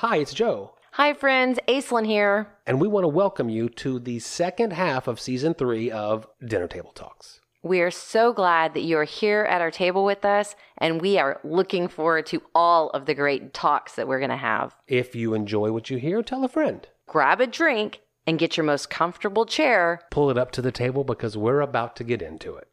Hi, it's Joe, Hi, friends. Aislinn here. and we want to welcome you to the second half of season three of Dinner Table Talks. We are so glad that you are here at our table with us, and we are looking forward to all of the great talks that we're going to have. If you enjoy what you hear, tell a friend. Grab a drink and get your most comfortable chair. Pull it up to the table because we're about to get into it.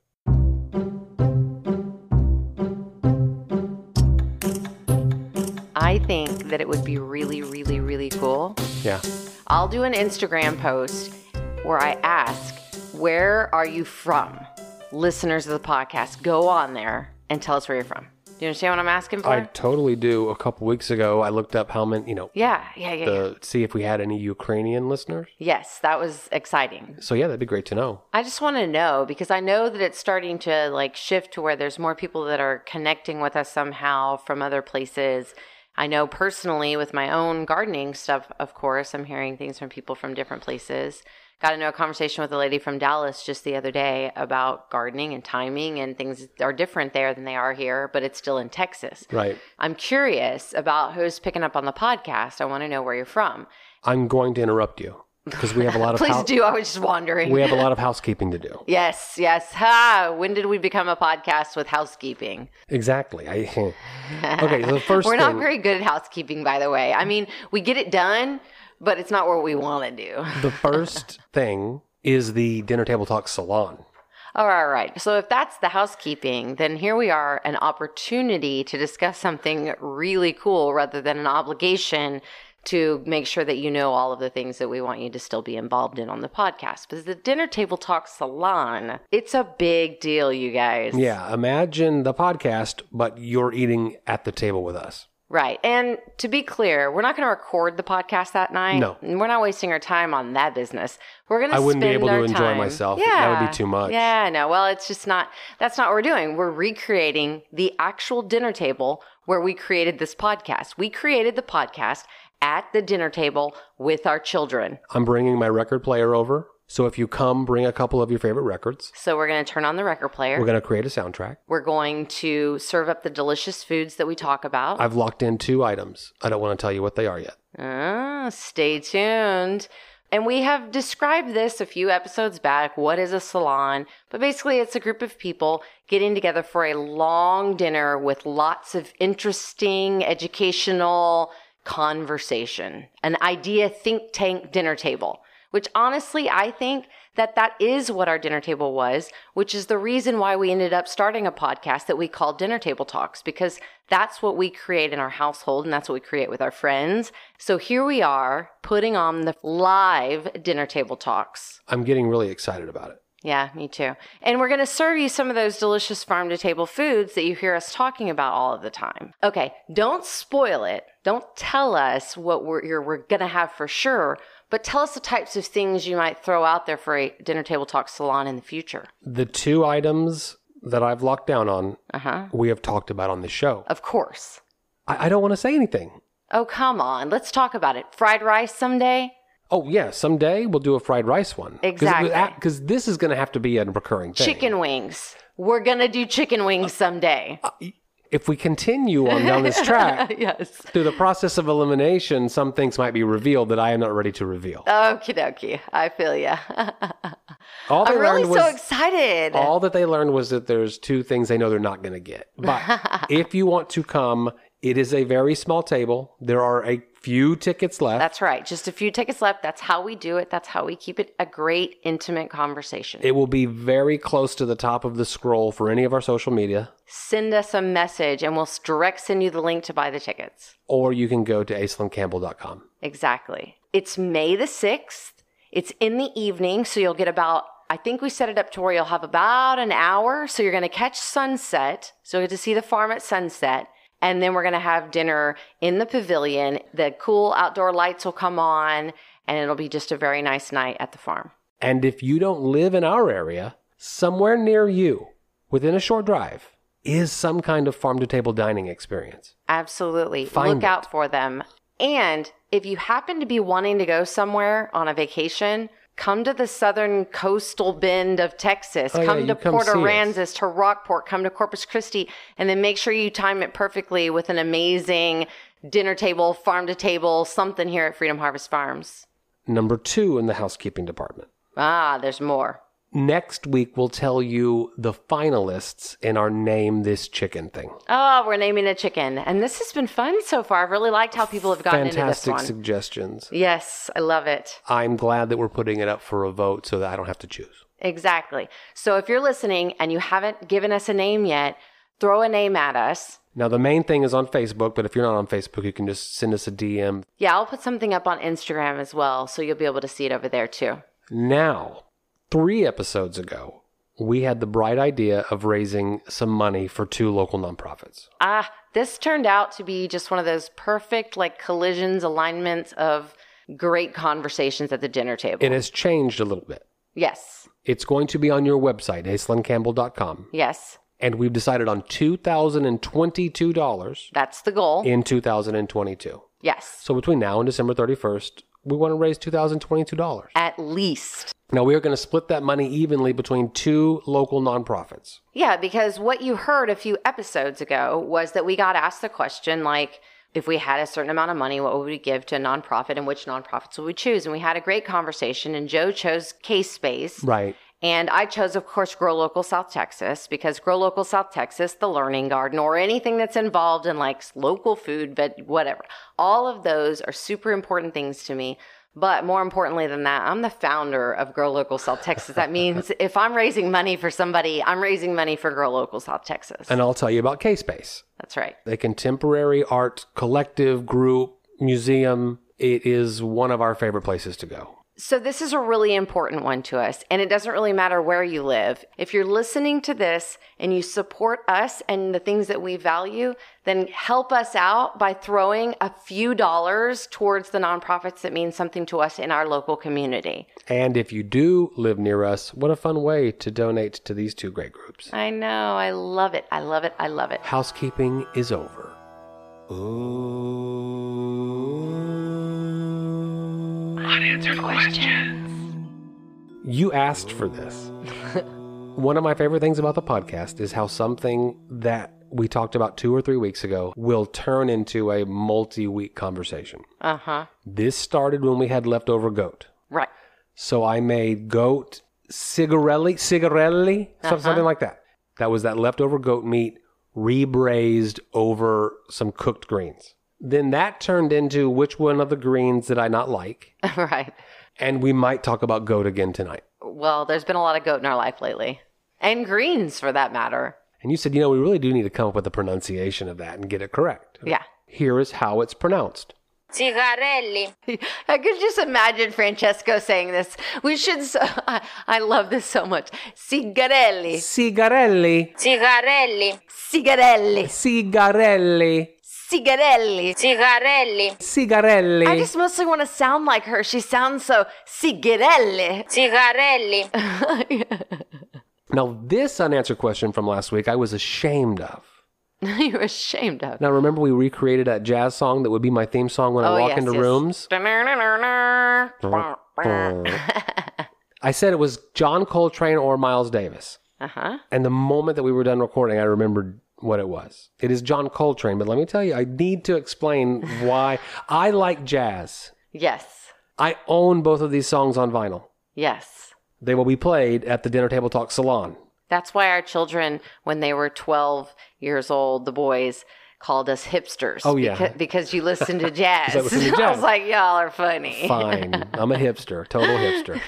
That it would be really, really, really cool. Yeah. I'll do an Instagram post where I ask, Where are you from? Listeners of the podcast, go on there and tell us where you're from. Do you understand what I'm asking for? I totally do. A couple weeks ago, I looked up how many, you know, yeah, yeah, yeah, yeah. see if we had any Ukrainian listeners. Yes, that was exciting. So, yeah, that'd be great to know. I just want to know because I know that it's starting to like shift to where there's more people that are connecting with us somehow from other places. I know personally with my own gardening stuff, of course, I'm hearing things from people from different places. Got into a conversation with a lady from Dallas just the other day about gardening and timing and things are different there than they are here, but it's still in Texas. Right. I'm curious about who's picking up on the podcast. I want to know where you're from. I'm going to interrupt you because we have a lot of Please do. I was just wondering. we have a lot of housekeeping to do. Yes, yes. Ha! When did we become a podcast with housekeeping? Exactly. I okay. The first We're thing, not very good at housekeeping, by the way. I mean, we get it done, but it's not what we want to do. the first thing is the dinner table talk salon. All right, all right. So if that's the housekeeping, then here we are, an opportunity to discuss something really cool rather than an obligation to make sure that you know all of the things that we want you to still be involved in on the podcast. Because the Dinner Table Talk Salon, it's a big deal, you guys. Yeah. Imagine the podcast, but you're eating at the table with us. Right. And to be clear, we're not going to record the podcast that night. No. We're not wasting our time on that business. We're going to I wouldn't be able to enjoy time- myself. Yeah. That would be too much. Yeah, know. Well, it's just not, that's not what we're doing. We're recreating the actual dinner table where we created this podcast. We created the podcast at the dinner table with our children. I'm bringing my record player over. So if you come, bring a couple of your favorite records. So we're going to turn on the record player. We're going to create a soundtrack. we're going to serve up the delicious foods that we talk about. I've locked in two items. I don't want to tell you what they are yet. Ah, stay tuned. And we have described this a few episodes back. What is a salon? But basically, it's a group of people getting together for a long dinner with lots of interesting, educational conversation, an idea think tank dinner table. Which honestly, I think that that is what our dinner table was, which is the reason why we ended up starting a podcast that we call Dinner Table Talks, because that's what we create in our household and that's what we create with our friends. So here we are putting on the live dinner table talks. I'm getting really excited about it. Yeah, me too. And we're going to serve you some of those delicious farm to table foods that you hear us talking about all of the time. Okay, don't spoil it. Don't tell us what we're, you're, we're going to have for sure, but tell us the types of things you might throw out there for a dinner table talk salon in the future. The two items that I've locked down on, Uh huh. we have talked about on the show. Of course. I, I don't want to say anything. Oh, come on. Let's talk about it. Fried rice someday? Oh, yeah. Someday we'll do a fried rice one. Exactly. Because this is going to have to be a recurring thing. Chicken wings. We're going to do chicken wings someday. Uh, if we continue on down this track, yes. through the process of elimination, some things might be revealed that I am not ready to reveal. Okie dokie. I feel you. All they I'm really learned so excited. all that they learned was that there's two things they know they're not going to get. But if you want to come, it is a very small table. There are a few tickets left. That's right. Just a few tickets left. That's how we do it. That's how we keep it a great, intimate conversation. it will be very close to the top of the scroll for any of our social media, Send us a message and we'll direct send you the link to buy the tickets. or you can go to aislinncampbell.com. Exactly. It's May the 6th. It's in the evening, so you'll get about, I think we set it up to where you'll have about an hour. So you're going to catch sunset. So you get to see the farm at sunset. And then we're going to have dinner in the pavilion. The cool outdoor lights will come on, and it'll be just a very nice night at the farm. And if you don't live in our area, somewhere near you, within a short drive, is some kind of farm to table dining experience. Absolutely. Find Look it. out for them. And if you happen to be wanting to go somewhere on a vacation, come to the southern coastal bend of Texas. Oh, come you to come Port. Aransas, to Rockport, come to Corpus Christi, and then make sure you time it perfectly with an amazing dinner table, farm to table, something here at Freedom Harvest Farms. Number two in the housekeeping department. Ah, there's more. Next week, we'll tell you the finalists in our Name This Chicken thing. Oh, we're naming a chicken. And this has been fun so far. I've really liked how people have gotten Fantastic into this one. suggestions. yes, I love it. I'm glad that we're putting it up for a vote so that I don't have to choose. Exactly. So if you're listening and you haven't given us a name yet, throw a name at us. Now, the main thing is on Facebook, but if you're not on Facebook, you can just send us a DM. Yeah, I'll put something up on Instagram as well, so you'll be able to see it over there too. Now, three episodes ago, we had the bright idea of raising some money for two local nonprofits. Ah, this turned out to be just one of those perfect like collisions, alignments of great conversations at the dinner table. It has changed a little bit. yes. It's going to be on your website, aislinncampbell.com. Yes. And we've decided on $2,022 That's the goal. in 2022. yes. So between now and December 31st, we want to raise $2,022. At least. Now we are going to split that money evenly between two local nonprofits. Yeah, because what you heard a few episodes ago was that we got asked the question like, if we had a certain amount of money, what would we give to a nonprofit and which nonprofits would we choose? And we had a great conversation, and Joe chose K-Space. Right. And I chose, of course, Grow Local South Texas because Grow Local South Texas, the Learning Garden, or anything that's involved in like local food, but whatever. All of those are super important things to me. But more importantly than that, I'm the founder of Grow Local South Texas. That means if I'm raising money for somebody, I'm raising money for Grow Local South Texas. And I'll tell you about K-Space. That's right. a contemporary art collective group museum. It is one of our favorite places to go. So, this is a really important one to us, and it doesn't really matter where you live. If you're listening to this and you support us and the things that we value, then help us out by throwing a few dollars towards the nonprofits that mean something to us in our local community. And if you do live near us, what a fun way to donate to these two great groups. I know, I love it. I love it. I love it. Housekeeping is over. Unanswered questions. You asked for this. One of my favorite things about the podcast is how something that we talked about two or three weeks ago will turn into a multi week conversation. Uh huh. This started when we had leftover goat. Right. So I made goat cigarelli, cigarelli, some- something like that. That was that leftover goat meat rebraised over some cooked greens. Then that turned into which one of the greens did I not like? right. And we might talk about goat again tonight. Well, there's been a lot of goat in our life lately, and greens for that matter. And you said, you know, we really do need to come up with a pronunciation of that and get it correct. Yeah. Here is how it's pronounced. Cigarelli. I could just imagine Francesco saying this. We should. So, I, I love this so much. Cigarelli. Cigarelli, Cigarelli. Cigarelli. cigarelli, Cigarelli. Cigarelli. cigarelli. I just mostly want to sound like her. She sounds so cigarelli. Cigarelli. now, this unanswered question from last week, I was ashamed of. You're ashamed of. Now, remember we recreated that jazz song that would be my theme song when I Oh, walk yes, into yes. rooms? I said it was John Coltrane or Miles Davis. Uh huh. And the moment that we were done recording, I remembered what it was. It is John Coltrane, but let me tell you, I need to explain why I like jazz. Yes. I own both of these songs on vinyl. Yes. They will be played at the Dinner Table Talk Salon. That's why our children, when they were 12 years old, the boys called us hipsters. Oh, yeah. Because, because you listen to jazz. I listen to I was like, y'all are funny. Fine. I'm a hipster, total hipster.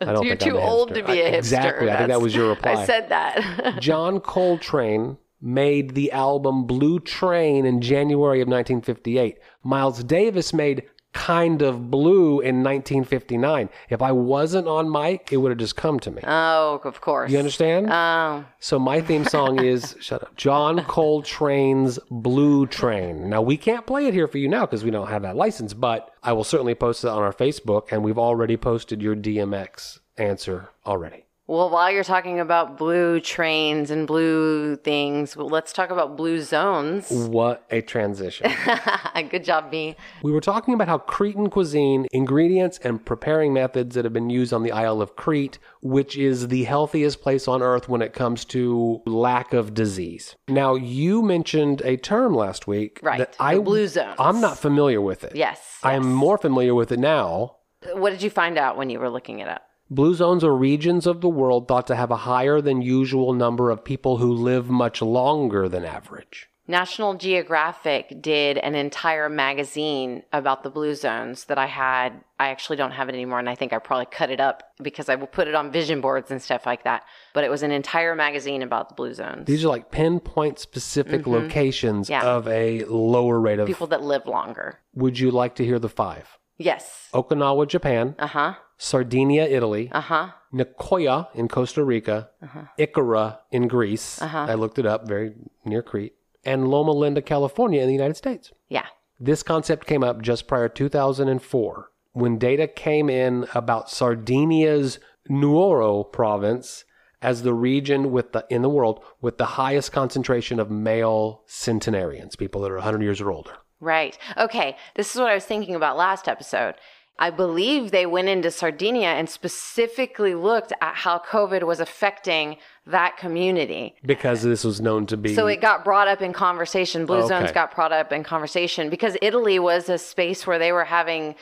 I don't You're think I'm too a old to be a hipster. exactly. I think that was your reply. I said that. John Coltrane made the album Blue Train in January of 1958. Miles Davis made Kind of Blue in 1959. If I wasn't on mic, it would have just come to me. oh, of course. You understand? Oh, so my theme song is shut up. John Coltrane's Blue Train. Now we can't play it here for you now because we don't have that license, but I will certainly post it on our Facebook and we've already posted your DMX answer already. Well, while you're talking about blue trains and blue things, well, let's talk about blue zones. What a transition. Good job, me. we were talking about how Cretan cuisine, ingredients, and preparing methods that have been used on the Isle of Crete, which is the healthiest place on earth when it comes to lack of disease. Now, you mentioned a term last week Right, that the I blue zones. I'm not familiar with it. Yes. I am yes. more familiar with it now. What did you find out when you were looking it up? Blue zones are regions of the world thought to have a higher than usual number of people who live much longer than average. National Geographic did an entire magazine about the blue zones that I had. I actually don't have it anymore, and I think I probably cut it up because I will put it on vision boards and stuff like that. But it was an entire magazine about the blue zones. These are like pinpoint specific locations Mm-hmm. Yeah. of a lower rate of. people that live longer. Would you like to hear the five? Yes. Okinawa, Japan, Uh huh. Sardinia, Italy, Uh huh. Nicoya in Costa Rica, Ikaria in Greece. Uh-huh. I looked it up, very near Crete, and Loma Linda, California in the United States. Yeah. This concept came up just prior to 2004 when data came in about Sardinia's Nuoro province as the region with the in the world with the highest concentration of male centenarians, people that are 100 years or older. Right. Okay. This is what I was thinking about last episode. I believe they went into Sardinia and specifically looked at how COVID was affecting that community. Because this was known to be So it got brought up in conversation. Blue Okay. zones got brought up in conversation because Italy was a space where they were having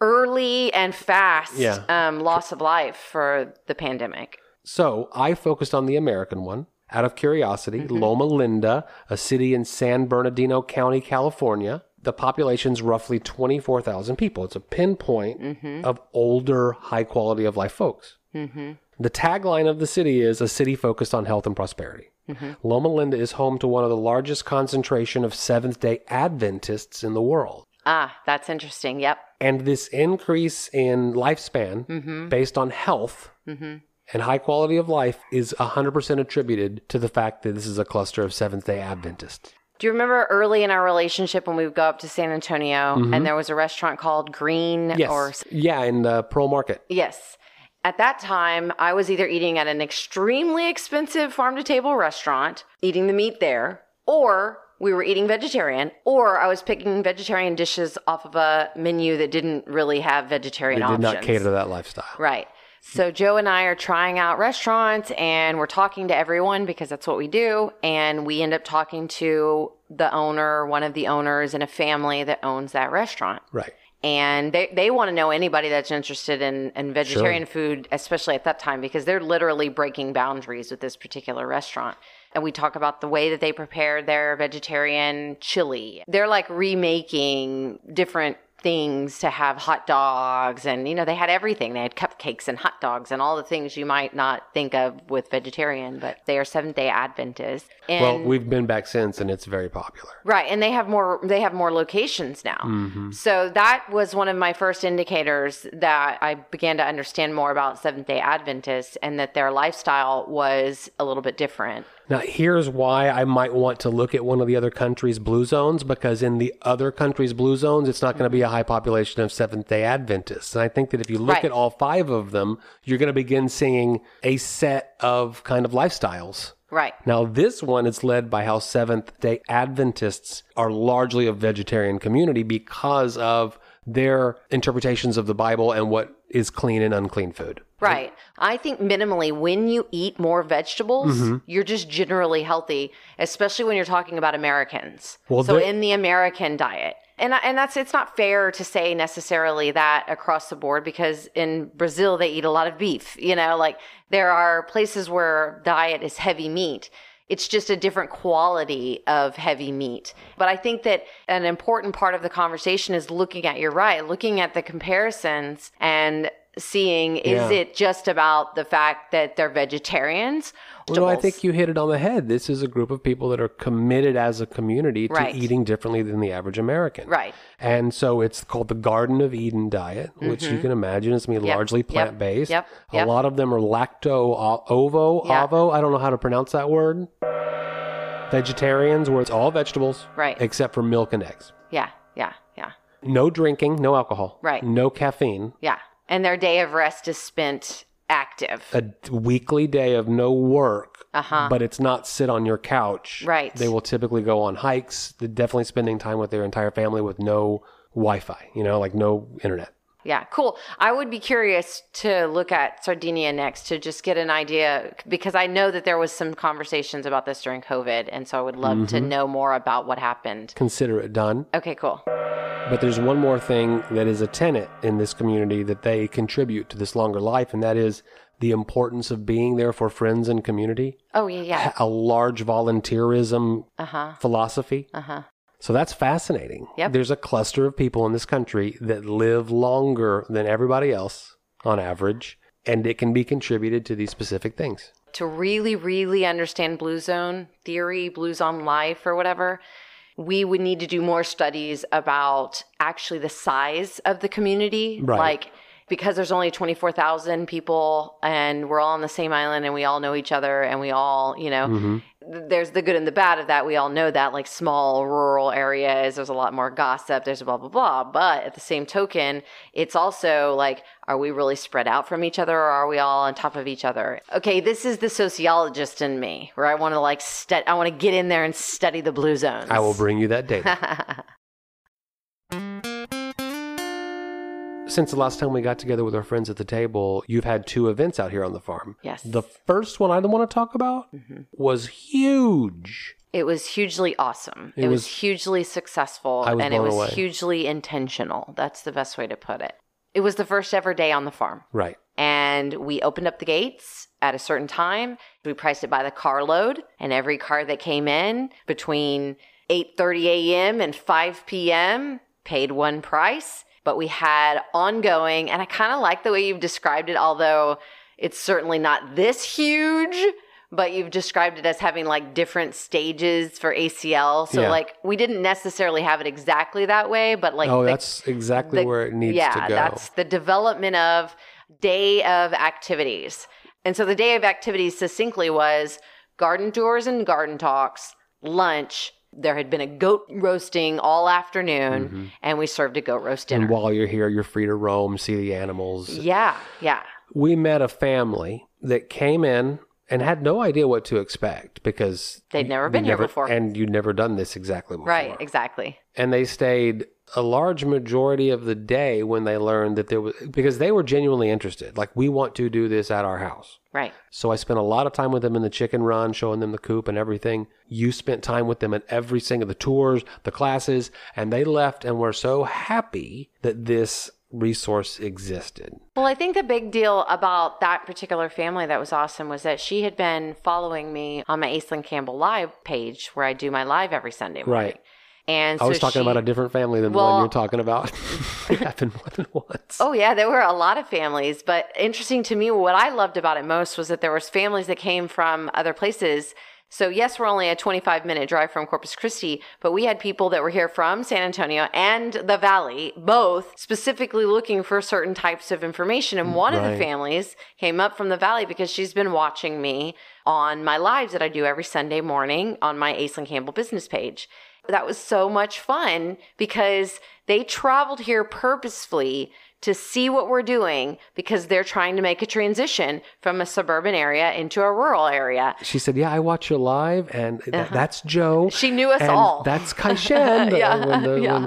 early and fast Yeah. um, loss of life for the pandemic. So I focused on the American one out of curiosity. Mm-hmm. Loma Linda, a city in San Bernardino County, California. The population's roughly 24,000 people. It's a pinpoint Mm-hmm. of older, high quality of life folks. The tagline of the city is a city focused on health and prosperity. Mm-hmm. Loma Linda is home to one of the largest concentration of Seventh day Adventists in the world. Ah, that's interesting. Yep. And this increase in lifespan Mm-hmm. based on health and high quality of life is 100% attributed to the fact that this is a cluster of Seventh day Adventists. Do you remember early in our relationship when we would go up to San Antonio and there was a restaurant called Green Mm-hmm. Yes. or yeah, in the Pearl Market. Yes. At that time, I was either eating at an extremely expensive farm to table restaurant, eating the meat there, or we were eating vegetarian, or I was picking vegetarian dishes off of a menu that didn't really have vegetarian They did options. not cater to that lifestyle. Right. So Joe and I are trying out restaurants and we're talking to everyone because that's what we do. And we end up talking to the owner, one of the owners in a family that owns that restaurant Right. and they, they want to know anybody that's interested in, in vegetarian food, especially at that time, because they're literally breaking boundaries with this particular restaurant. And we talk about the way that they prepare their vegetarian chili. They're like remaking different things to have hot dogs and you know they had everything they had cupcakes and hot dogs and all the things you might not think of with vegetarian but they are seventh day adventists and well, we've been back since and it's very popular. Right, and they have more they have more locations now. Mm-hmm. So that was one of my first indicators that I began to understand more about Seventh-day Adventists and that their lifestyle was a little bit different. Now, here's why I might want to look at one of the other countries' blue zones because in the other countries' blue zones, it's not going to be a high population of Seventh day Adventists. And I think that if you look Right. at all five of them, you're going to begin seeing a set of kind of lifestyles. Right. Now, this one is led by how Seventh day Adventists are largely a vegetarian community because of their interpretations of the Bible and what is clean and unclean food. Right. I think minimally when you eat more vegetables, Mm-hmm. you're just generally healthy, especially when you're talking about Americans. Well, so there- in the American diet. And and that's it's not fair to say necessarily that across the board because in Brazil they eat a lot of beef, you know, like there are places where diet is heavy meat. It's just a different quality of heavy meat. But I think that an important part of the conversation is looking at, you're right, looking at the comparisons and seeing is Yeah. it just about the fact that they're vegetarians? Well, no, I think you hit it on the head. This is a group of people that are committed as a community to Right. eating differently than the average American. Right. And so it's called the Garden of Eden diet, which you can imagine is going to be Mm-hmm. Yep. largely Yep. plant based. Yep. A Yep. lot of them are lacto ovo, ovo. I don't know how to pronounce that word. Vegetarians, where it's all vegetables, Right. except for milk and eggs. Yeah, yeah, yeah. No drinking, no alcohol, Right. No caffeine. Yeah. And their day of rest is spent active. a weekly day of no work, Uh-huh. but it's not sit on your couch. Right. They will typically go on hikes. They're definitely spending time with their entire family with no Wi-Fi. You know, like no internet. Yeah, cool. I would be curious to look at Sardinia next to just get an idea because I know that there was some conversations about this during COVID, and so I would love to know more about what happened. Consider it done. Okay, cool. But there's one more thing that is a tenet in this community that they contribute to this longer life, and that is the importance of being there for friends and community. Oh yeah, yeah. A large volunteerism Uh huh. philosophy. Uh huh. So that's fascinating. Yep. There's a cluster of people in this country that live longer than everybody else on average, and it can be contributed to these specific things. To really, really understand Blue Zone theory, Blue Zone life, or whatever, we would need to do more studies about actually the size of the community. Right. Like, because there's only 24,000 people and we're all on the same island and we all know each other and we all, you know, Mm-hmm. Th- there's the good and the bad of that. We all know that, like small rural areas, there's a lot more gossip, there's blah, blah, blah. But at the same token, it's also like, are we really spread out from each other or are we all on top of each other? Okay, this is the sociologist in me where I want to like, stu- I want to get in there and study the blue zones. I will bring you that data. Since the last time we got together with our friends at the table, you've had two events out here on the farm. Yes. The first one I want to talk about mm-hmm. was huge. It was hugely awesome. It It, was, was- hugely successful I was and it was away. hugely intentional. That's the best way to put it. It was the first ever day on the farm. Right. And we opened up the gates at a certain time. We priced it by the carload, and every car that came in between 8:30 a.m. and 5 p.m. paid one price. But we had ongoing, and I kind of like the way you've described it, although it's certainly not this huge. But you've described it as having like different stages for ACL. So Yeah. like we didn't necessarily have it exactly that way, but like oh, the that's exactly the- where it needs yeah, to go. that's the development of day of activities. And so the day of activities succinctly was garden tours and garden talks, lunch. There had been a goat roasting all afternoon, and we served a goat roast dinner. Mm-hmm. and while you're here, you're free to roam, see the animals. yeah, yeah. We met a family that came in and had no idea what to expect because They'd never been here never- before. and you'd never done this exactly before. Right, exactly. and they stayed a large majority of the day when they learned that there was because they were genuinely interested like we want to do this at our house Right. so i spent a lot of time with them in the chicken run showing them the coop and everything you spent time with them at every single the tours the classes and they left and were so happy that this resource existed Well, I think the big deal about that particular family that was awesome was that she had been following me on my Aislinn Campbell Live page where I do my live every Sunday morning. Right. And i was talking she- about a different family than the one you're talking about it happened more than once Oh yeah, there were a lot of families, but interesting to me what I loved about it most was that there was families that came from other places. So yes, we're only a 25 minute drive from Corpus Christi, but we had people that were here from San Antonio and the Valley, both specifically looking for certain types of information. And one of the families came up from the Valley because she's been watching me on my lives that I do every Sunday morning on my Aislinn Campbell business page. That was so much fun because they traveled here purposefully to see what we're doing because they're trying to make a transition from a suburban area into a rural area. She said, "Yeah, I watch you live, and th- that's Joe. Uh-huh. She knew us and all. That's Kaishen. uh, Yeah, when, the, yeah. when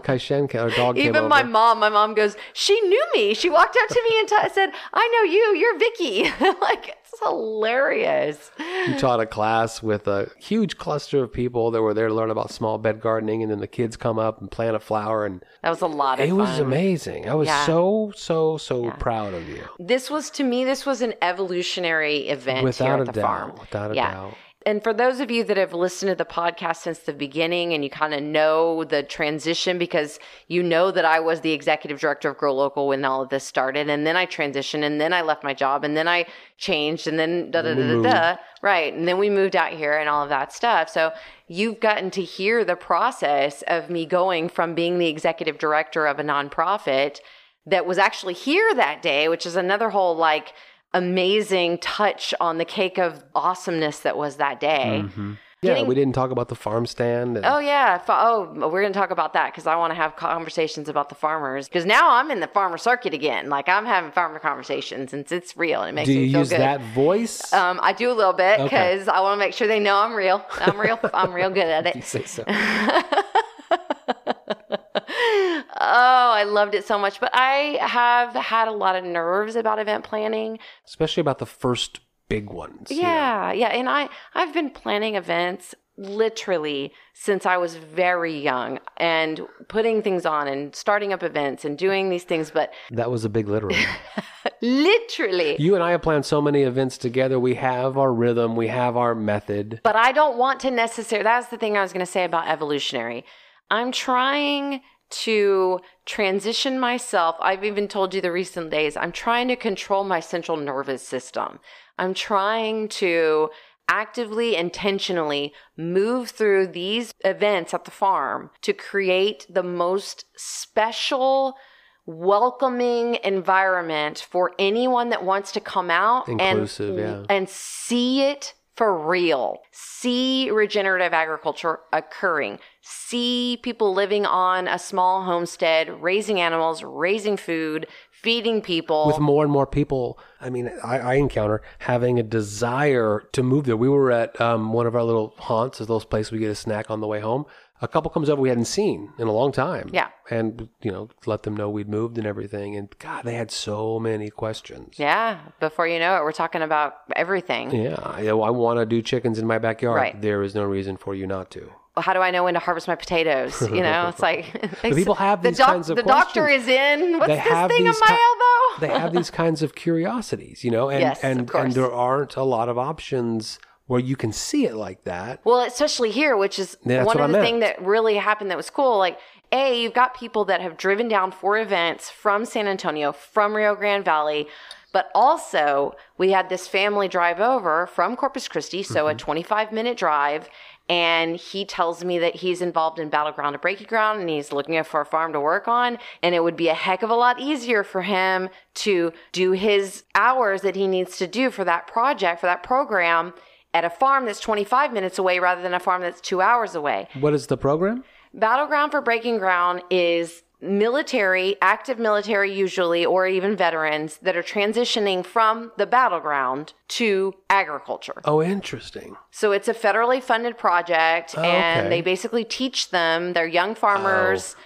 our dog, came Even over. my mom, my mom goes, she knew me. She walked up to me and t- said, "I know you. You're Vicky." like it's hilarious. You taught a class with a huge cluster of people that were there to learn about small bed gardening, and then the kids come up and plant a flower, and That was a lot of it fun. was amazing. I was Yeah. so so so proud of you. This was to me, this was an evolutionary event here Without at a the doubt, farm. without a yeah. doubt. And for those of you that have listened to the podcast since the beginning and you kind of know the transition because you know that I was the executive director of Grow Local when all of this started. And then I transitioned and then I left my job and then I changed and then da da da da da. Right. And then we moved out here and all of that stuff. So you've gotten to hear the process of me going from being the executive director of a nonprofit that was actually here that day, which is another whole like amazing touch on the cake of awesomeness that was that day. Yeah, Getting- we didn't talk about the farm stand. And Oh yeah. Fa- Oh, we're gonna talk about that because I want to have conversations about the farmers. Because now I'm in the farmer circuit again. Like I'm having farmer conversations, and it's real, and it makes do me you feel use good. that voice? Um, I do a little bit Okay. because I want to make sure they know I'm real. I'm real. I'm real good at you it. say so. Oh, I loved it so much. But I have had a lot of nerves about event planning. Especially about the first big ones. know. Yeah, yeah. And I I've been planning events literally since I was very young and putting things on and starting up events and doing these things, but That was a big literally. literally. you and I have planned so many events together. We have our rhythm, we have our method. But I don't want to necessarily, that's the thing I was going to say about evolutionary. I'm trying to transition myself. I've even told you the recent days, I'm trying to control my central nervous system. I'm trying to actively, intentionally move through these events at the farm to create the most special, welcoming environment for anyone that wants to come out Inclusive, and, yeah. and see it for real. See regenerative agriculture occurring. See people living on a small homestead, raising animals, raising food, feeding people. With more and more people, I mean, I, I encounter having a desire to move there. We were at um, one of our little haunts, a little place we get a snack on the way home. A couple comes over we hadn't seen in a long time. Yeah. And, you know, let them know we'd moved and everything. And God, they had so many questions. yeah, before you know it, we're talking about everything. Yeah, I, I want to do chickens in my backyard. Right. There is no reason for you not to. Well, how do I know when to harvest my potatoes? You know, it's like they people have the these kinds of The doctor is in. What's They this thing on these my ki- elbow? They have these kinds of curiosities, you know, and Yes, and and there aren't a lot of options where you can see it like that. Well, especially here, which is Yeah, one of the things that really happened that was cool. Like, A, you've got people that have driven down for events from San Antonio, from Rio Grande Valley, but also we had this family drive over from Corpus Christi, so a Mm-hmm. 25 minute drive. And he tells me that he's involved in Battleground to Breaking Ground and he's looking for a farm to work on. And it would be a heck of a lot easier for him to do his hours that he needs to do for that project, for that program at a farm that's 25 minutes away rather than a farm that's two hours away. What is the program? Battleground for Breaking Ground is military, active military usually, or even veterans that are transitioning from the battleground to agriculture. Oh, interesting. So it's a federally funded project, Oh, and okay. they basically teach them. They're young farmers. Oh.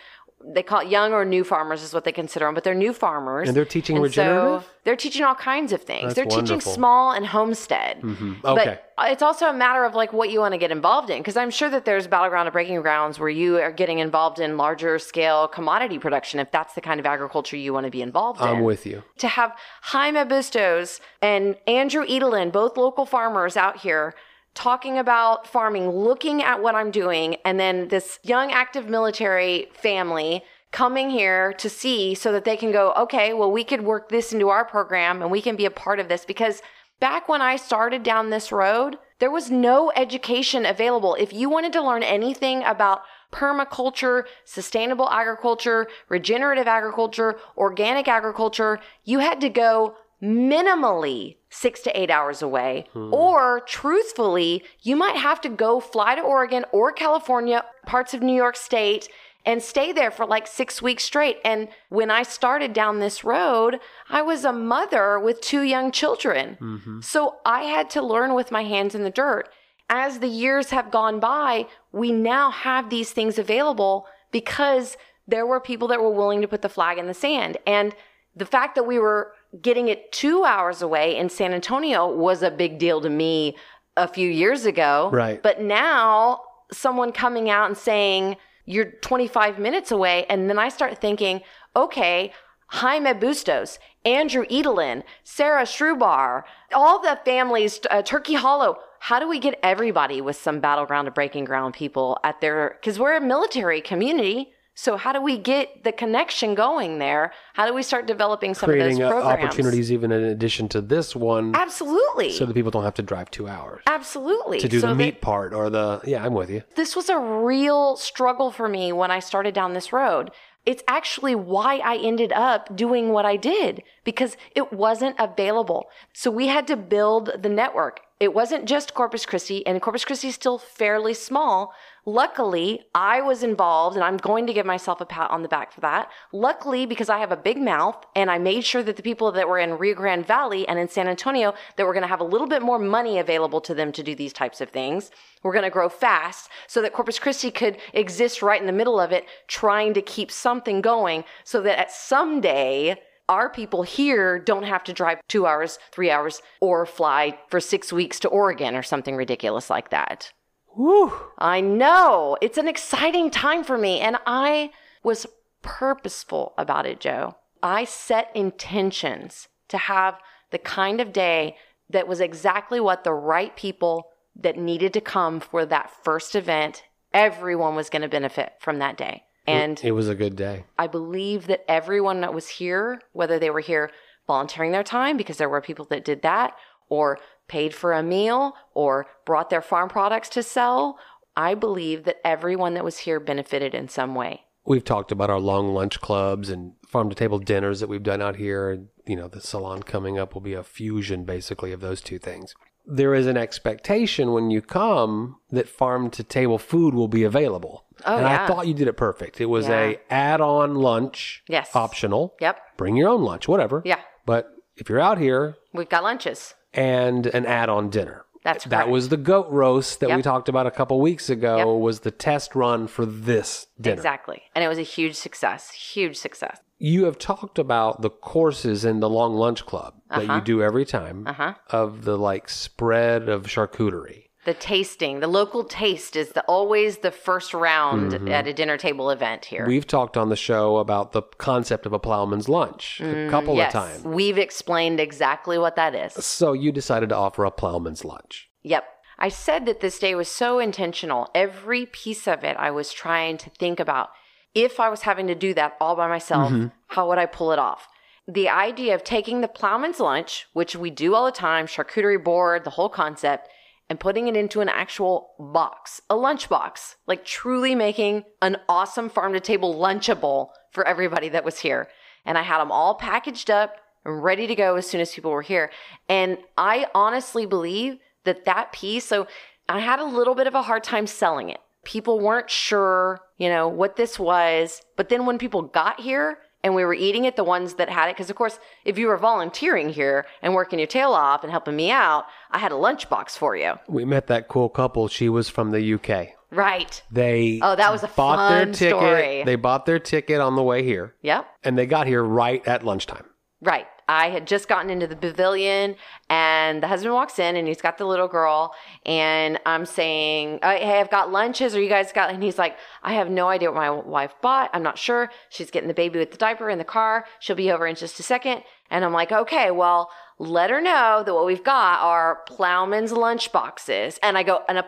They call it young or new farmers is what they consider them, but they're new farmers. And they're teaching And regenerative? So they're teaching all kinds of things. That's they're teaching small and homestead. Mm-hmm. Okay. But it's also a matter of like what you want to get involved in. Because I'm sure that there's battleground and breaking grounds where you are getting involved in larger scale commodity production if that's the kind of agriculture you want to be involved in I'm with you. to have Jaime Bustos and Andrew Edelin, both local farmers out here, talking about farming, looking at what I'm doing, and then this young active military family coming here to see so that they can go, okay, well, we could work this into our program and we can be a part of this because back when I started down this road, there was no education available. If you wanted to learn anything about permaculture, sustainable agriculture, regenerative agriculture, organic agriculture, you had to go minimally six to eight hours away. Hmm. Or truthfully, you might have to go fly to Oregon or California, parts of New York State, and stay there for like six weeks straight. And when I started down this road, I was a mother with two young children. Mm-hmm. So I had to learn with my hands in the dirt. As the years have gone by, we now have these things available because there were people that were willing to put the flag in the sand. And the fact that we were getting it two hours away in San Antonio was a big deal to me a few years ago. Right. But now someone coming out and saying, you're 25 minutes away. And then I start thinking, okay, Jaime Bustos, Andrew Edelin, Sarah Shrubar, all the families, uh, Turkey Hollow. How do we get everybody with some battleground to breaking ground people at their, because we're a military community. So how do we get the connection going there? How do we start developing some Creating of uh, those programs? opportunities even in addition to this one Absolutely. so that people don't have to drive two hours Absolutely. to do So the that- meat part or the, yeah, I'm with you. this was a real struggle for me when I started down this road. It's actually why I ended up doing what I did because it wasn't available. So we had to build the network. It wasn't just Corpus Christi, and Corpus Christi is still fairly small. Luckily, I was involved, and I'm going to give myself a pat on the back for that. Luckily, because I have a big mouth, and I made sure that the people that were in Rio Grande Valley and in San Antonio that were going to have a little bit more money available to them to do these types of things. We're going to grow fast so that Corpus Christi could exist right in the middle of it, trying to keep something going so that at someday our people here don't have to drive two hours, three hours, or fly for six weeks to Oregon or something ridiculous like that. Whew. I know. It's an exciting time for me. And I was purposeful about it, Joe. I set intentions to have the kind of day that was exactly what the right people that needed to come for that first event, everyone was going to benefit from that day. And It was a good day. I believe that everyone that was here, whether they were here volunteering their time, because there were people that did that, or paid for a meal, or brought their farm products to sell, I believe that everyone that was here benefited in some way. We've talked about our long lunch clubs and farm to table dinners that we've done out here. You know, the salon coming up will be a fusion basically of those two things. There is an expectation when you come that farm to table food will be available. Oh, and yeah. I thought you did it perfect. It was Yeah. a add-on lunch, Yes. optional. Yep. Bring your own lunch, whatever. Yeah. But if you're out here We've got lunches. and an add-on dinner. That's That was the goat roast that we talked about a couple weeks ago Yep. was the test run for this dinner. Exactly. And it was a huge success. Huge success. You have talked about the courses in the long lunch club that you do every time Uh-huh. of the like spread of charcuterie. The tasting, the local taste is the always the first round Mm-hmm. at a dinner table event here. We've talked on the show about the concept of a plowman's lunch a couple Mm, yes. of times. We've explained exactly what that is. So you decided to offer a plowman's lunch. Yep. I said that this day was so intentional. Every piece of it, I was trying to think about if I was having to do that all by myself, mm-hmm. how would I pull it off? The idea of taking the plowman's lunch, which we do all the time, charcuterie board, the whole concept, and putting it into an actual box, a lunch box, like truly making an awesome farm to table lunchable for everybody that was here. And I had them all packaged up and ready to go as soon as people were here. And I honestly believe that that piece, so I had a little bit of a hard time selling it. People weren't sure, you know, what this was. But then when people got here and we were eating it, the ones that had it, because of course, if you were volunteering here and working your tail off and helping me out, I had a lunchbox for you. We met that cool couple. She was from the UK. Right. They Oh, that was a bought their fun ticket. story. They bought their ticket on the way here, Yep. and they got here right at lunchtime. Right. I had just gotten into the pavilion, and the husband walks in, and he's got the little girl, and I'm saying, uh, "Hey, I've got lunches, or you guys got?" And he's like, "I have no idea what my wife bought. I'm not sure. She's getting the baby with the diaper in the car. She'll be over in just a second. And I'm like, "Okay, well." Let her know that what we've got are plowman's lunch boxes. And I go, and a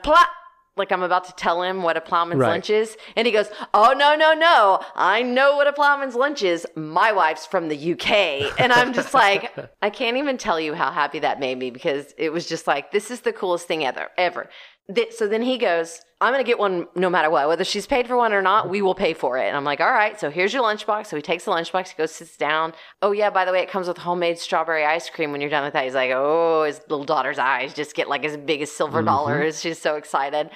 like I'm about to tell him what a plowman's Right. lunch is. And he goes, Oh, no, no, no. I know what a plowman's lunch is. My wife's from the UK. And I'm just like, I can't even tell you how happy that made me because it was just like, this is the coolest thing ever, ever. Th- So then he goes, I'm going to get one no matter what. Whether she's paid for one or not, we will pay for it. And I'm like, all right, so here's your lunchbox. So he takes the lunchbox, he goes, sits down. Oh, yeah, by the way, it comes with homemade strawberry ice cream when you're done with that. He's like, oh, his little daughter's eyes just get like as big as silver mm-hmm. dollars. She's so excited.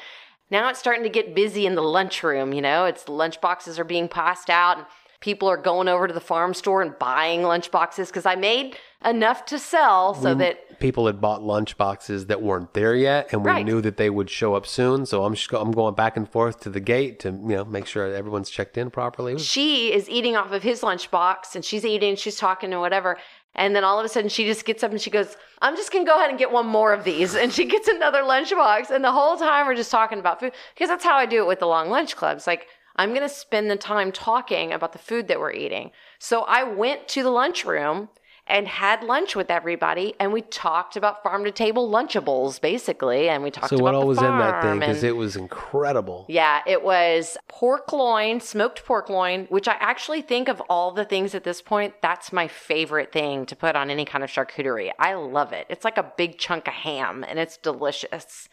Now it's starting to get busy in the lunchroom, you know, it's lunch boxes are being passed out and people are going over to the farm store and buying lunch boxes because I made enough to sell so that People had bought lunch boxes that weren't there yet, and we Right. knew that they would show up soon. So I'm just I'm going back and forth to the gate to you know make sure everyone's checked in properly. She is eating off of his lunchbox and she's eating, she's talking and whatever. And then all of a sudden she just gets up and she goes, I'm just gonna go ahead and get one more of these. And she gets another lunchbox. And the whole time we're just talking about food because that's how I do it with the long lunch clubs. Like, I'm gonna spend the time talking about the food that we're eating. So I went to the lunchroom and had lunch with everybody and we talked about farm to table lunchables basically and we talked so about what all was in that thing? Because it was incredible. yeah, it was pork loin, smoked pork loin, which I actually think of all the things at this point, that's my favorite thing to put on any kind of charcuterie. I love it. It's like a big chunk of ham and it's delicious.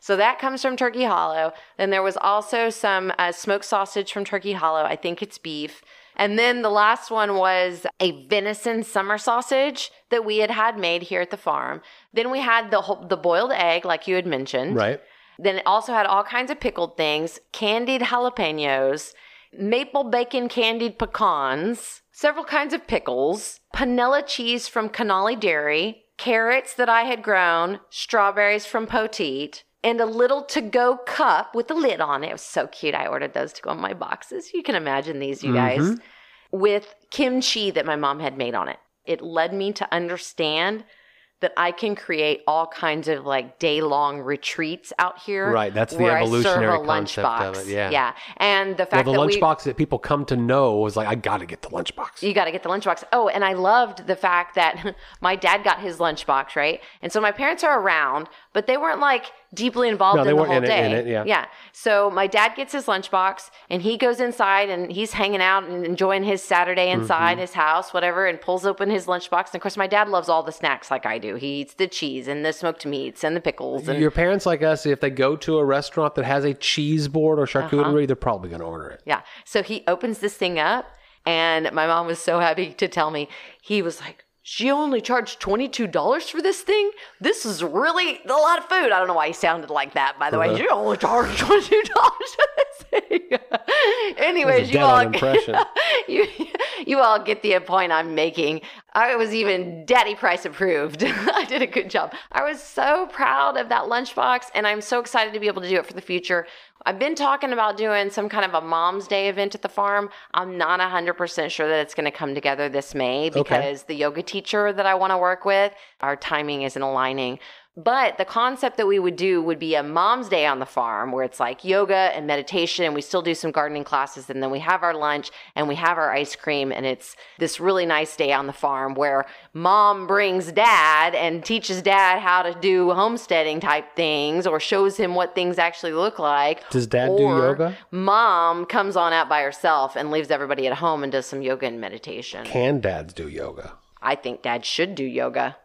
So that comes from Turkey Hollow. Then there was also some uh, smoked sausage from Turkey Hollow. I think it's beef. And then the last one was a venison summer sausage that we had had made here at the farm. Then we had the whole, the boiled egg, like you had mentioned. Right. Then it also had all kinds of pickled things, candied jalapenos, maple bacon candied pecans, several kinds of pickles, panela cheese from Canali Dairy, carrots that I had grown, strawberries from Poteet, and a little to go cup with a lid on it. It was so cute. I ordered those to go in my boxes. You can imagine these, you guys, mm-hmm. with kimchi that my mom had made on it. It led me to understand that I can create all kinds of like day long retreats out here. Right, that's the evolutionary concept of lunchbox. it, yeah. Yeah. And the Well, fact the that the lunchbox that people come to know was like, I got to get the lunchbox. you got to get the lunchbox. Oh, and I loved the fact that my dad got his lunchbox, right? And so my parents are around, but they weren't like deeply involved No, in the whole in it- day. in it, yeah. Yeah. So my dad gets his lunchbox and he goes inside and he's hanging out and enjoying his Saturday inside Mm-hmm. his house, whatever, and pulls open his lunchbox. And of course, my dad loves all the snacks like I do. He eats the cheese and the smoked meats and the pickles and Your parents like us, if they go to a restaurant that has a cheese board or Uh-huh. charcuterie, they're probably going to order it. Yeah. So he opens this thing up, and my mom was so happy to tell me. He was like, she only charged $22 for this thing? This is really a lot of food. I don't know why he sounded like that, by the Uh-huh. way. She only charged $22 for this thing. Anyways, you all, you, you all get the point I'm making. I was even daddy price approved. I did a good job. I was so proud of that lunchbox, and I'm so excited to be able to do it for the future. I've been talking about doing some kind of a mom's day event at the farm. I'm not 100% sure that it's going to come together this May because the yoga teacher that I want to work with, our timing isn't aligning. But the concept that we would do would be a mom's day on the farm where it's like yoga and meditation, and we still do some gardening classes, and then we have our lunch and we have our ice cream, and it's this really nice day on the farm where mom brings dad and teaches dad how to do homesteading type things or shows him what things actually look like. Does dad do yoga? Mom comes on out by herself and leaves everybody at home and does some yoga and meditation. Can dads do yoga? I think dad should do yoga.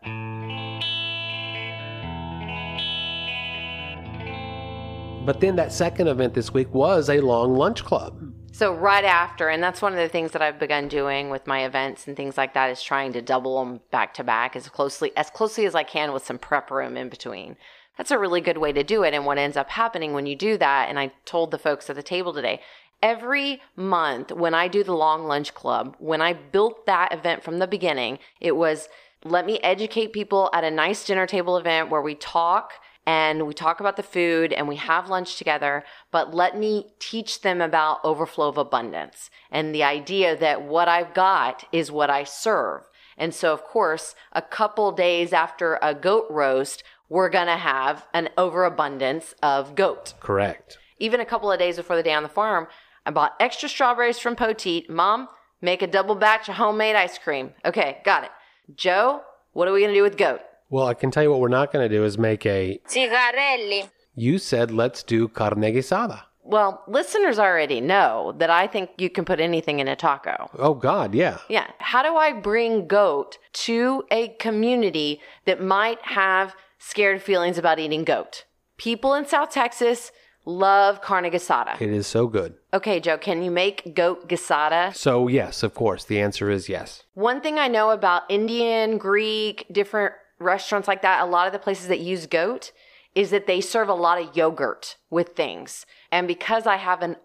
But then that second event this week was a long lunch club. So right after, and that's one of the things that I've begun doing with my events and things like that is trying to double them back to back as closely as closely as I can with some prep room in between. That's a really good way to do it. And what ends up happening when you do that, and I told the folks at the table today, every month when I do the long lunch club, when I built that event from the beginning, it was let me educate people at a nice dinner table event where we talk and we talk about the food and we have lunch together, but let me teach them about overflow of abundance and the idea that what I've got is what I serve. And so, of course, a couple days after a goat roast, we're going to have an overabundance of goat. Correct. Even a couple of days before the day on the farm, I bought extra strawberries from Poteet. Mom, make a double batch of homemade ice cream. Okay, got it. Joe, what are we going to do with goat? Well, I can tell you what we're not going to do is make a. Cigarelli. You said let's do carne guisada. Well, listeners already know that I think you can put anything in a taco. Oh God, yeah. Yeah. How do I bring goat to a community that might have scared feelings about eating goat? People in South Texas love carne asada. It is so good. Okay, Joe, can you make goat guisada? So yes, of course, the answer is yes. One thing I know about Indian, Greek, different restaurants like that, a lot of the places that use goat is that they serve a lot of yogurt with things. And because I have an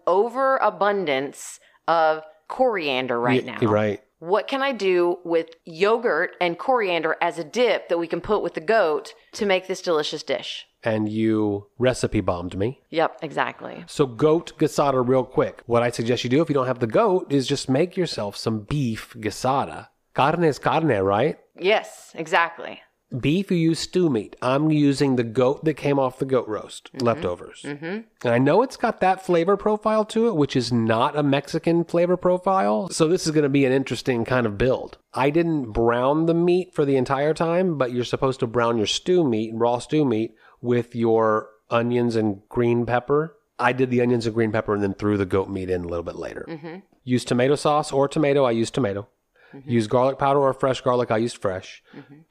overabundance of coriander right Y- now, right. what can I do with yogurt and coriander as a dip that we can put with the goat to make this delicious dish? And you recipe bombed me. Yep, exactly. So goat guisada real quick. What I suggest you do if you don't have the goat is just make yourself some beef guisada. Carne es carne, right? Yes, exactly. Beef, you use stew meat. I'm using the goat that came off the goat roast, leftovers. Mm-hmm. And I know it's got that flavor profile to it, which is not a Mexican flavor profile. So this is going to be an interesting kind of build. I didn't brown the meat for the entire time, but you're supposed to brown your stew meat, raw stew meat, with your onions and green pepper. I did the onions and green pepper and then threw the goat meat in a little bit later. Use tomato sauce or tomato. I use tomato. Use garlic powder or fresh garlic. I used fresh.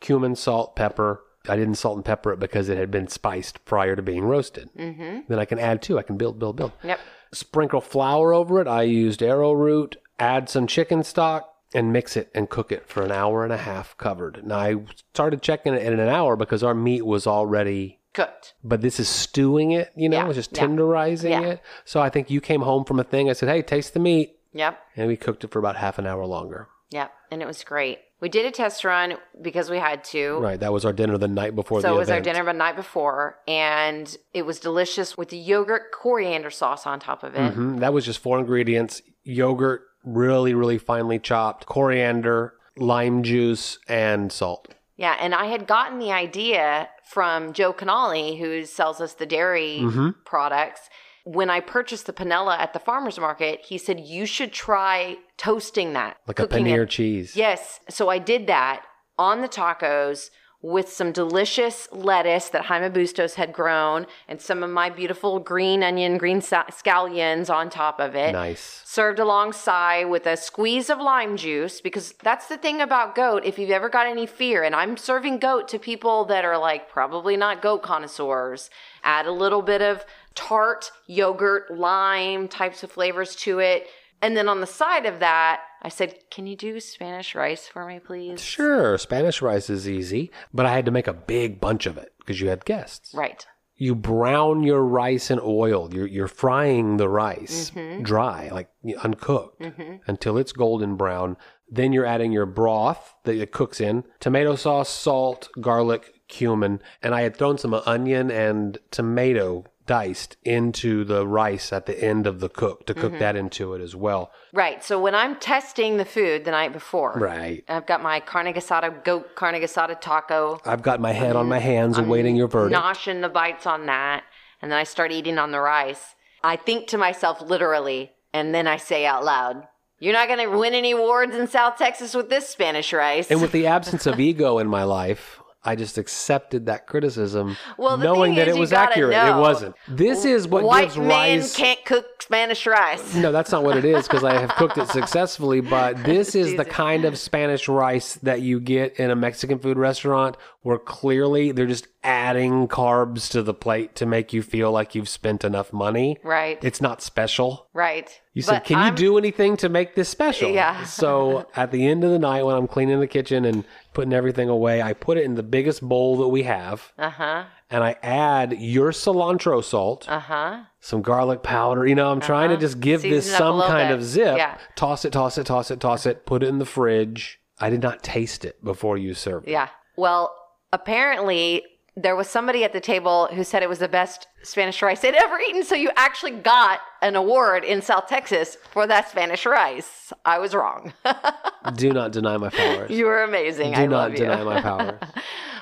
Cumin, salt, pepper. I didn't salt and pepper it because it had been spiced prior to being roasted. Mm-hmm. Then I can add to. I can build, build, build. Yep. Sprinkle flour over it. I used arrowroot, add some chicken stock, and mix it and cook it for an hour and a half covered. Now, I started checking it in an hour because our meat was already, Cooked. but this is stewing it, you know, Yeah, it's just yeah. tenderizing Yeah. it. So I think you came home from a thing. I said, hey, taste the meat. Yep. And we cooked it for about half an hour longer. Yep. And it was great. We did a test run because we had to. Right. That was our dinner the night before So it was our dinner the night before, and it was delicious with the yogurt coriander sauce on top of it. Mhm. That was just four ingredients yogurt, really, really finely chopped, coriander, lime juice, and salt. Yeah, and I had gotten the idea from Joe Canali, who sells us the dairy Mm-hmm. products. When I purchased the panela at the farmer's market, he said, You should try toasting that. Like a paneer it." cheese. Yes. So I did that on the tacos with some delicious lettuce that Jaime Bustos had grown and some of my beautiful green onion, green scallions on top of it. Nice. Served alongside with a squeeze of lime juice because that's the thing about goat. If you've ever got any fear, and I'm serving goat to people that are like probably not goat connoisseurs, add a little bit of tart, yogurt, lime types of flavors to it. And then on the side of that, I said, Can you do Spanish rice for me, please? Sure, Spanish rice is easy, but I had to make a big bunch of it because you had guests. Right. You brown your rice in oil. You're, you're frying the rice Mm-hmm. dry, like uncooked, until it's golden brown. Then you're adding your broth that it cooks in tomato sauce, salt, garlic, cumin. And I had thrown some onion and tomato diced into the rice at the end of the cook to Mm-hmm. cook that into it as well. Right. So when I'm testing the food the night before, Right. I've got my carne asada, goat carne asada taco, I've got my head on my hands awaiting your verdict. noshing the bites on that, and then I start eating on the rice. I think to myself literally, and then I say out loud, "You're not going to win any awards in South Texas with this Spanish rice." And with the absence of ego in my life, I just accepted that criticism, Well, knowing that it was accurate. know. It wasn't. This is what White gives man rise. can't cook Spanish rice. No, that's not what it is because I have cooked it successfully. But this is the kind of Spanish rice that you get in a Mexican food restaurant where clearly they're just adding carbs to the plate to make you feel like you've spent enough money. Right. It's not special. right. You said, But "Can I'm- you do anything to make this special?" Yeah. so at the end of the night, when I'm cleaning the kitchen and putting everything away, I put it in the biggest bowl that we have, Uh huh. and I add your cilantro salt, Uh huh. some garlic powder. You know, I'm trying to just give this Season a some kind bit. of zip. Yeah. Toss it, toss it, toss it, toss it. Put it in the fridge. I did not taste it before you served. it. Yeah. Well, apparently there was somebody at the table who said it was the best Spanish rice they'd ever eaten. So you actually got an award in South Texas for that Spanish rice. I was wrong. Do not deny my powers. you were amazing. Do I not love you. deny my powers.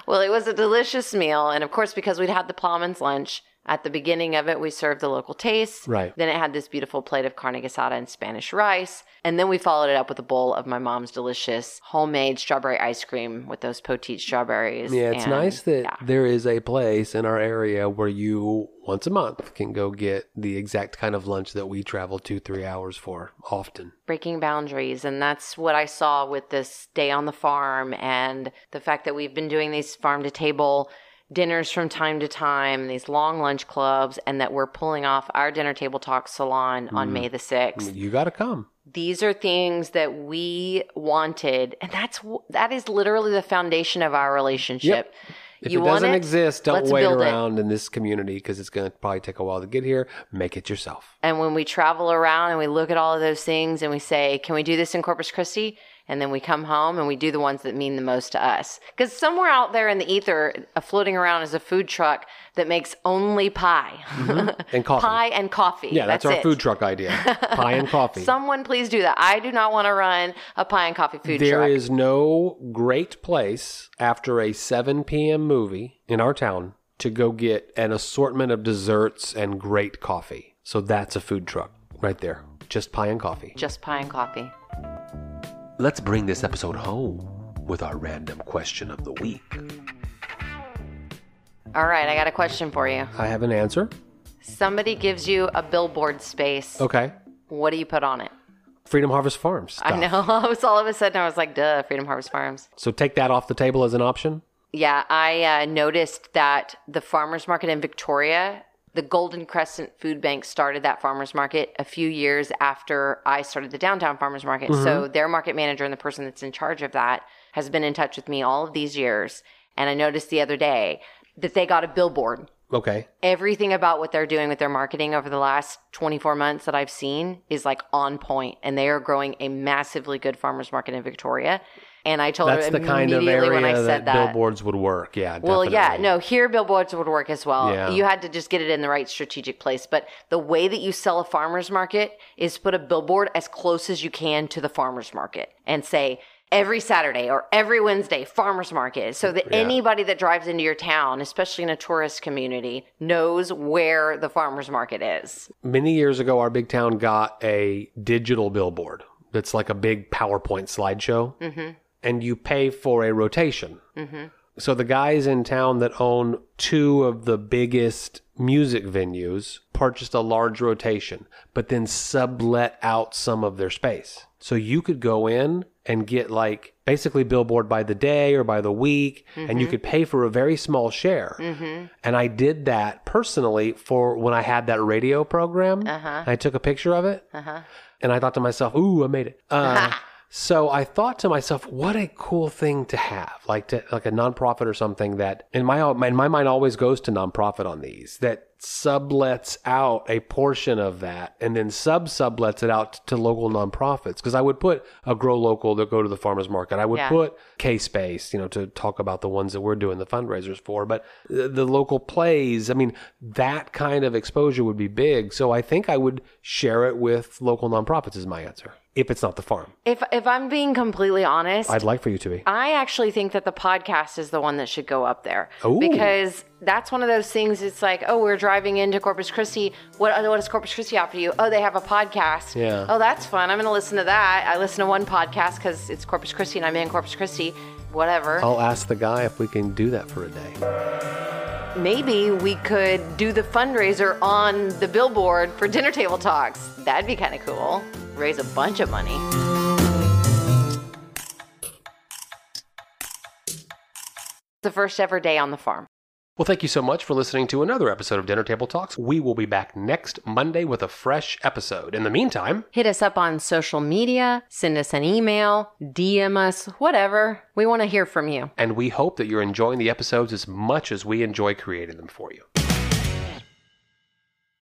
Well, it was a delicious meal. And of course, because we'd had the Plowman's lunch, at the beginning of it, we served the local taste. Right. Then it had this beautiful plate of carne asada and Spanish rice. And then we followed it up with a bowl of my mom's delicious homemade strawberry ice cream with those Poteet strawberries. Yeah, it's And, nice that yeah. there is a place in our area where you once a month can go get the exact kind of lunch that we travel two, three hours for often. breaking boundaries and that's what i saw with this day on the farm and the fact that we've been doing these farm to table dinners from time to time these long lunch clubs and that we're pulling off our dinner table talk salon on mm-hmm. may the 6th mm-hmm. You got to come. these are things that we wanted and that's that is literally the foundation of our relationship If you it want doesn't it? exist, don't wait build it. around in this community because it's going to probably take a while to get here. Make it yourself. And when we travel around and we look at all of those things and we say, can we do this in Corpus Christi? And then we come home and we do the ones that mean the most to us. Because somewhere out there in the ether, uh, floating around is a food truck that makes only pie. And coffee. pie and coffee. Yeah, that's, our it. food truck idea. Pie and coffee. Someone please do that. I do not want to run a pie and coffee food There truck. is no great place after a 7 p.m. movie in our town to go get an assortment of desserts and great coffee. So that's a food truck right there. Just pie and coffee. Just pie and coffee. Let's bring this episode home with our random question of the week. All right, I got a question for you. I have an answer. Somebody gives you a billboard space. Okay. What do you put on it? Freedom Harvest Farms. Stuff. I know. I was all of a sudden, I was like, duh, Freedom Harvest Farms. So take that off the table as an option. Yeah, I uh, noticed that the farmers market in Victoria The Golden Crescent Food Bank started that farmers market a few years after I started the downtown farmers market. So mm-hmm. their market manager and the person that's in charge of that has been in touch with me all of these years. And I noticed the other day that they got a billboard Okay. everything about what they're doing with their marketing over the last 24 months that I've seen is like on point and they are growing a massively good farmers market in Victoria. And I told That's her the kind of area when I that, said that. billboards would work. Yeah. well, yeah, no, here billboards would work as well. Yeah. You had to just get it in the right strategic place. But the way that you sell a farmer's market is put a billboard as close as you can to the farmer's market and say, every Saturday or every Wednesday, farmer's market, so that anybody that drives into your town, especially in a tourist community, knows where the farmer's market is. Many years ago, our big town got a digital billboard that's like a big PowerPoint slideshow, mm-hmm. And you pay for a rotation. Mm-hmm. So the guys in town that own two of the biggest music venues purchased a large rotation, but then sublet out some of their space. So you could go in and get like basically billboard by the day or by the week, and you could pay for a very small share. And I did that personally for when I had that radio program. I took a picture of it, and I thought to myself, "Ooh, I made it." Uh, so I thought to myself, "What a cool thing to have, like to like a nonprofit or something that in my in my mind always goes to nonprofit on these that sublets out a portion of that and then sub sublets it out to local nonprofits because I would put a grow local that go to the farmers market. I would Yeah. put K-Space, you know, to talk about the ones that we're doing the fundraisers for, but the, the local plays, I mean, that kind of exposure would be big. So I think I would share it with local nonprofits is my answer. If it's not the farm. If if I'm being completely honest, I'd like for you to be. I actually think that the podcast is the one that should go up there Ooh. because that's one of those things. It's like, oh, we're driving into Corpus Christi. What uh, what does Corpus Christi offer you? Oh, they have a podcast. Yeah. Oh, that's fun. I'm going to listen to that. I listen to one podcast because it's Corpus Christi and I'm in Corpus Christi. Whatever. I'll ask the guy if we can do that for a day. Maybe we could do the fundraiser on the billboard for dinner table talks. That'd be kind of cool. Raise a bunch of money. The first ever day on the farm. Well, thank you so much for listening to another episode of Dinner Table Talks. We will be back next Monday with a fresh episode. In the meantime, Hit us up on social media, send us an email, DM us, whatever. We want to hear from you. and we hope that you're enjoying the episodes as much as we enjoy creating them for you.